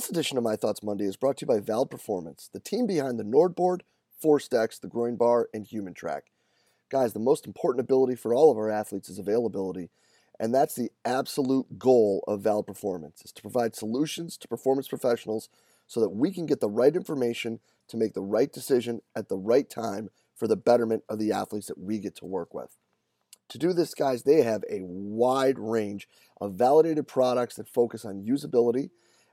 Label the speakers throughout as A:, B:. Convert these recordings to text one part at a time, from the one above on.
A: This edition of My Thoughts Monday is brought to you by Vald Performance, the team behind the NordBord, ForceDecks, the GroinBar, and HumanTrak. Guys, the most important ability for all of our athletes is availability, and that's the absolute goal of Vald Performance, is to provide solutions to performance professionals so that we can get the right information to make the right decision at the right time for the betterment of the athletes that we get to work with. To do this, guys, they have a wide range of validated products that focus on usability,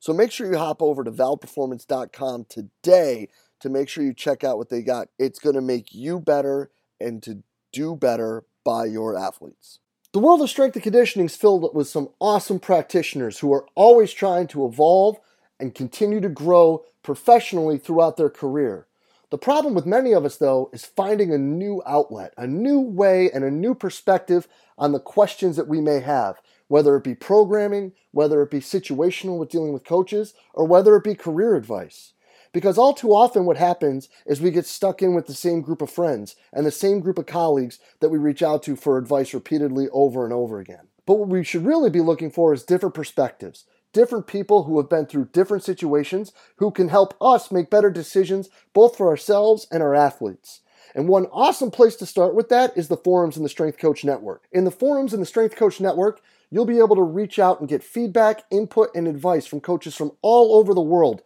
A: So make sure you hop over to valdperformance.com today to make sure you check out what they got. It's going to make you better and to do better by your athletes. The world of strength and conditioning is filled with some awesome practitioners who are always trying to evolve and continue to grow professionally throughout their career. The problem with many of us, though, is finding a new outlet, a new way, and a new perspective on the questions that we may have whether it be programming, whether it be situational with dealing with coaches, or whether it be career advice. Because all too often, what happens is we get stuck in with the same group of friends and the same group of colleagues that we reach out to for advice repeatedly over and over again. But what we should really be looking for is different perspectives, different people who have been through different situations who can help us make better decisions both for ourselves and our athletes. And one awesome place to start with that is the forums in the Strength Coach Network. In the forums in the Strength Coach Network, you'll be able to reach out and get feedback, input, and advice from coaches from all over the world,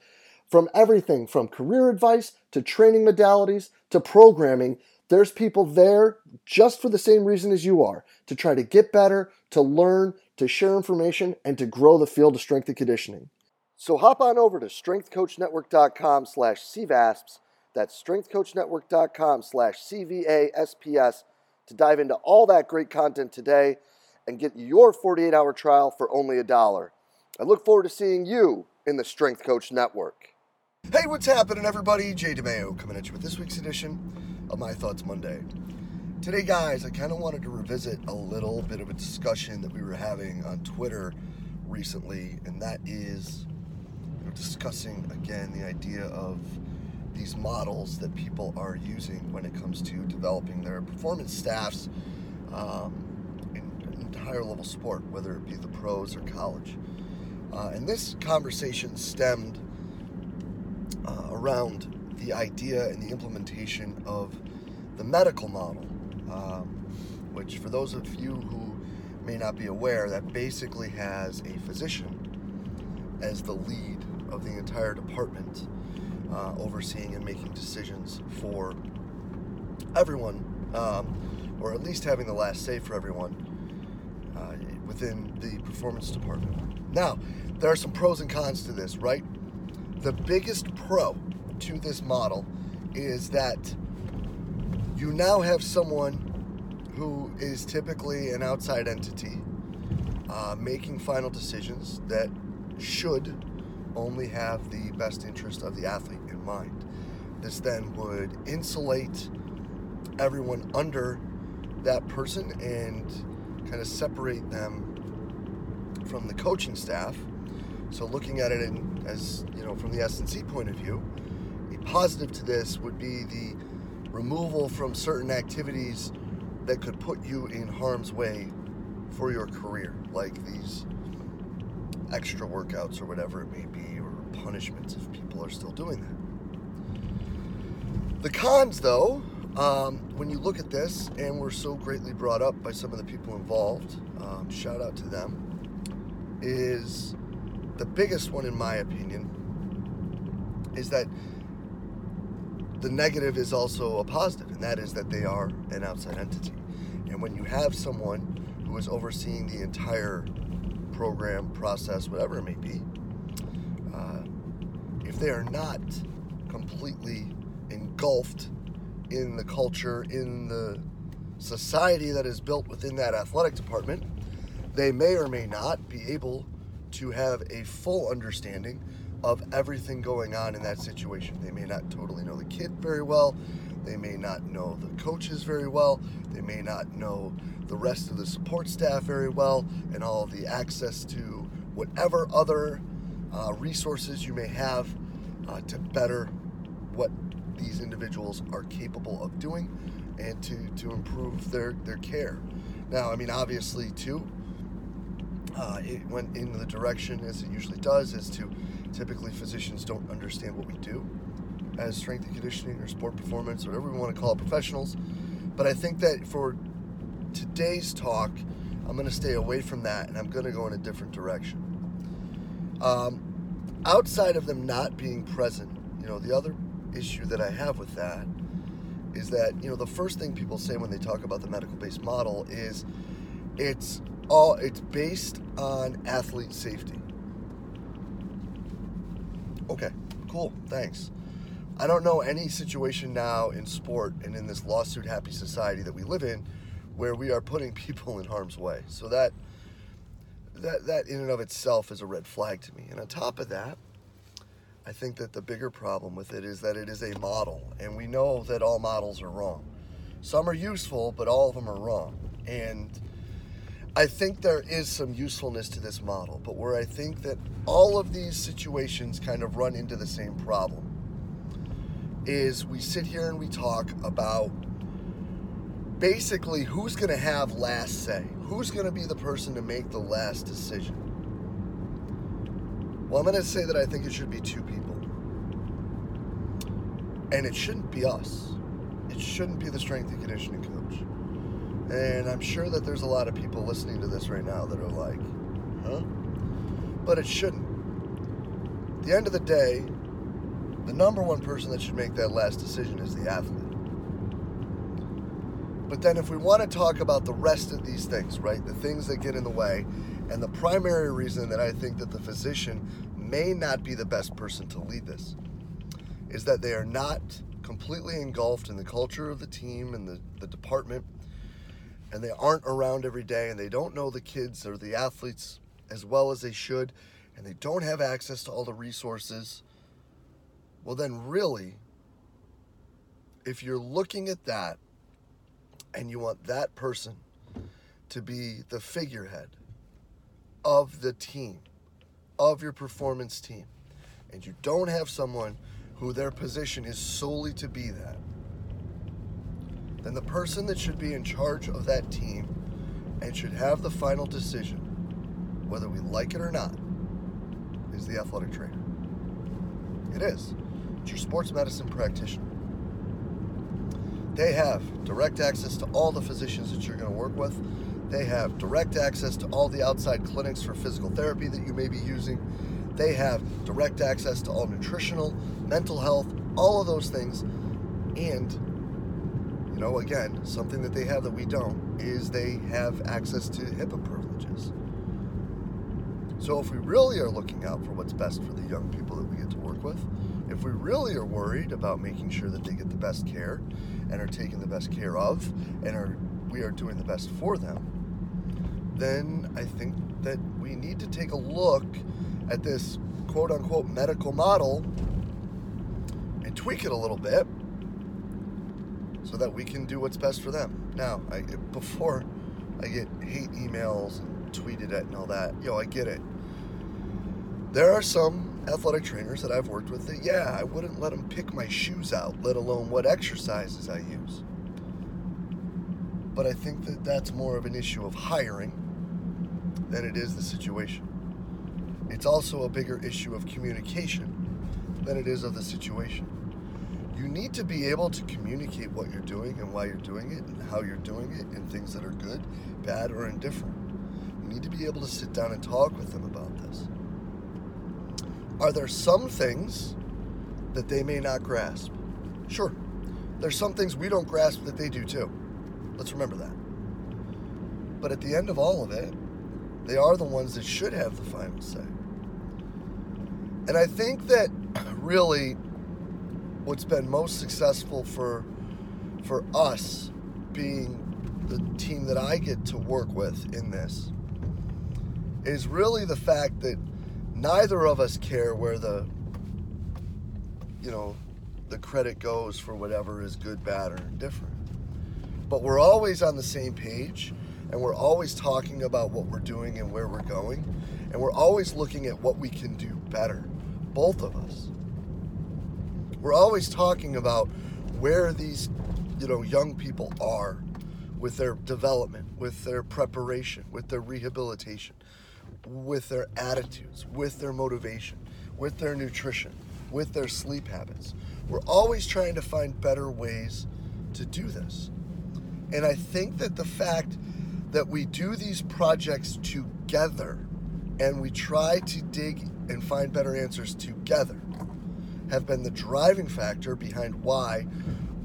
A: from everything from career advice to training modalities to programming. There's people there just for the same reason as you are to try to get better, to learn, to share information, and to grow the field of strength and conditioning. So hop on over to strengthcoachnetwork.com slash CVASPS. That's strengthcoachnetwork.com slash CVASPS to dive into all that great content today and get your 48 hour trial for only a dollar. I look forward to seeing you in the Strength Coach Network. Hey, what's happening, everybody? Jay DeMayo coming at you with this week's edition of My Thoughts Monday. Today, guys, I kind of wanted to revisit a little bit of a discussion that we were having on Twitter recently, and that is you know, discussing again the idea of these models that people are using when it comes to developing their performance staffs. Um, higher level sport, whether it be the pros or college. Uh, and this conversation stemmed uh, around the idea and the implementation of the medical model, um, which, for those of you who may not be aware, that basically has a physician as the lead of the entire department, uh, overseeing and making decisions for everyone, um, or at least having the last say for everyone uh, within the performance department. Now, there are some pros and cons to this, right? The biggest pro to this model is that you now have someone who is typically an outside entity uh, making final decisions that should only have the best interest of the athlete in mind. This then would insulate everyone under that person and kind of separate them from the coaching staff. So looking at it in, as you know, from the S&C point of view, a positive to this would be the removal from certain activities that could put you in harm's way for your career, like these extra workouts or whatever it may be, or punishments if people are still doing that. The cons, though, um, when you look at this, and we're so greatly brought up by some of the people involved, um, shout out to them, is the biggest one, in my opinion, is that the negative is also a positive, and that is that they are an outside entity. And when you have someone who is overseeing the entire program, process, whatever it may be, uh, if they are not completely engulfed in the culture, in the society that is built within that athletic department, they may or may not be able to have a full understanding of everything going on in that situation. They may not totally know the kid very well. They may not know the coaches very well. They may not know the rest of the support staff very well and all the access to whatever other uh, resources you may have uh, to better what these individuals are capable of doing and to, to improve their, their care. Now, I mean, obviously, too, uh, it went in the direction as it usually does, is to typically physicians don't understand what we do as strength and conditioning or sport performance or whatever we want to call it, professionals. But I think that for today's talk, I'm going to stay away from that and I'm going to go in a different direction. Um, outside of them not being present, you know, the other issue that I have with that is that, you know, the first thing people say when they talk about the medical based model is it's all it's based on athlete safety. Okay, cool, thanks. I don't know any situation now in sport and in this lawsuit happy society that we live in where we are putting people in harm's way. So that that that in and of itself is a red flag to me. And on top of that, I think that the bigger problem with it is that it is a model, and we know that all models are wrong. Some are useful, but all of them are wrong. And I think there is some usefulness to this model, but where I think that all of these situations kind of run into the same problem is we sit here and we talk about basically who's going to have last say, who's going to be the person to make the last decision. Well, I'm going to say that I think it should be two people. And it shouldn't be us. It shouldn't be the strength and conditioning coach. And I'm sure that there's a lot of people listening to this right now that are like, huh? But it shouldn't. At the end of the day, the number one person that should make that last decision is the athlete. But then, if we want to talk about the rest of these things, right, the things that get in the way, and the primary reason that I think that the physician may not be the best person to lead this is that they are not completely engulfed in the culture of the team and the, the department, and they aren't around every day, and they don't know the kids or the athletes as well as they should, and they don't have access to all the resources. Well, then, really, if you're looking at that and you want that person to be the figurehead of the team, of your performance team, and you don't have someone who their position is solely to be that, then the person that should be in charge of that team and should have the final decision, whether we like it or not, is the athletic trainer. It is. It's your sports medicine practitioner. They have direct access to all the physicians that you're going to work with. They have direct access to all the outside clinics for physical therapy that you may be using. They have direct access to all nutritional, mental health, all of those things. And, you know, again, something that they have that we don't is they have access to HIPAA privileges. So if we really are looking out for what's best for the young people that we get to work with, if we really are worried about making sure that they get the best care and are taken the best care of and are we are doing the best for them, then I think that we need to take a look at this quote unquote medical model and tweak it a little bit so that we can do what's best for them. Now, I, before I get hate emails and tweeted at and all that, yo, I get it. There are some athletic trainers that I've worked with that, yeah, I wouldn't let them pick my shoes out, let alone what exercises I use. But I think that that's more of an issue of hiring than it is the situation. It's also a bigger issue of communication than it is of the situation. You need to be able to communicate what you're doing and why you're doing it and how you're doing it and things that are good, bad, or indifferent. You need to be able to sit down and talk with them about this. Are there some things that they may not grasp? Sure. There's some things we don't grasp that they do too. Let's remember that. But at the end of all of it, they are the ones that should have the final say. And I think that really what's been most successful for for us being the team that I get to work with in this is really the fact that neither of us care where the you know the credit goes for whatever is good, bad, or indifferent. But we're always on the same page and we're always talking about what we're doing and where we're going. And we're always looking at what we can do better, both of us. We're always talking about where these, you know, young people are with their development, with their preparation, with their rehabilitation, with their attitudes, with their motivation, with their nutrition, with their sleep habits. We're always trying to find better ways to do this. And I think that the fact that we do these projects together and we try to dig and find better answers together have been the driving factor behind why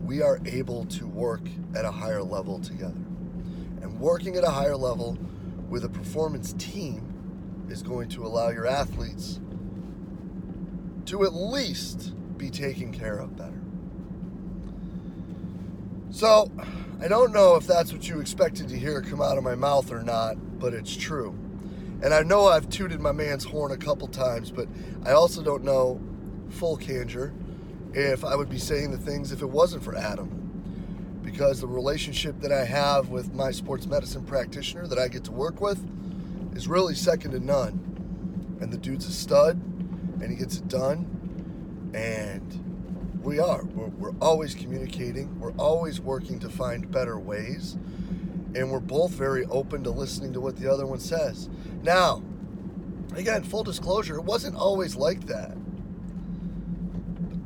A: we are able to work at a higher level together. And working at a higher level with a performance team is going to allow your athletes to at least be taken care of better. So, I don't know if that's what you expected to hear come out of my mouth or not, but it's true. And I know I've tooted my man's horn a couple times, but I also don't know, full candor, if I would be saying the things if it wasn't for Adam. Because the relationship that I have with my sports medicine practitioner that I get to work with is really second to none. And the dude's a stud, and he gets it done. And we are. We're, we're always communicating. We're always working to find better ways. And we're both very open to listening to what the other one says. Now, again, full disclosure, it wasn't always like that.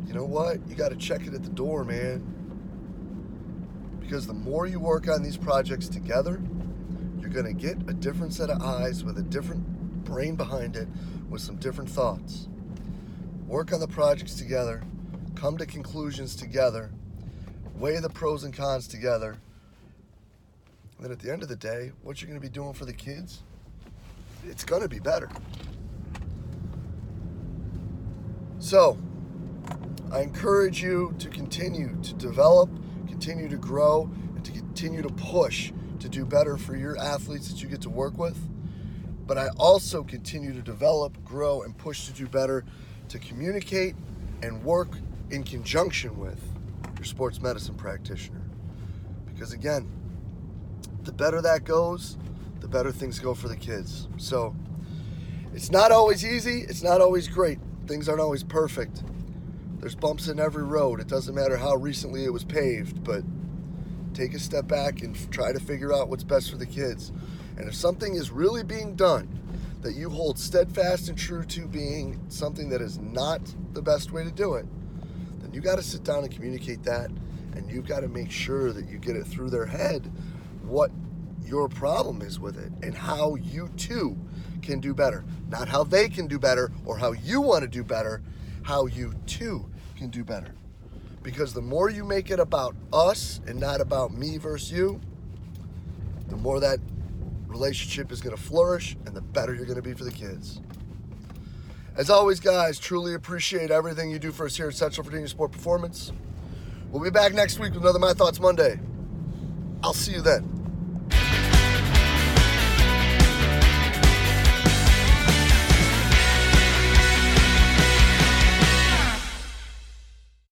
A: You know what? You got to check it at the door, man. Because the more you work on these projects together, you're going to get a different set of eyes with a different brain behind it with some different thoughts. Work on the projects together come to conclusions together, weigh the pros and cons together. And then at the end of the day, what you're going to be doing for the kids, it's going to be better. So, I encourage you to continue to develop, continue to grow, and to continue to push to do better for your athletes that you get to work with. But I also continue to develop, grow, and push to do better to communicate and work in conjunction with your sports medicine practitioner. Because again, the better that goes, the better things go for the kids. So it's not always easy, it's not always great. Things aren't always perfect. There's bumps in every road. It doesn't matter how recently it was paved, but take a step back and try to figure out what's best for the kids. And if something is really being done that you hold steadfast and true to being something that is not the best way to do it, then you got to sit down and communicate that and you've got to make sure that you get it through their head what your problem is with it and how you too can do better. Not how they can do better or how you want to do better, how you too can do better. Because the more you make it about us and not about me versus you, the more that relationship is going to flourish and the better you're going to be for the kids. As always, guys, truly appreciate everything you do for us here at Central Virginia Sport Performance. We'll be back next week with another My Thoughts Monday. I'll see you then.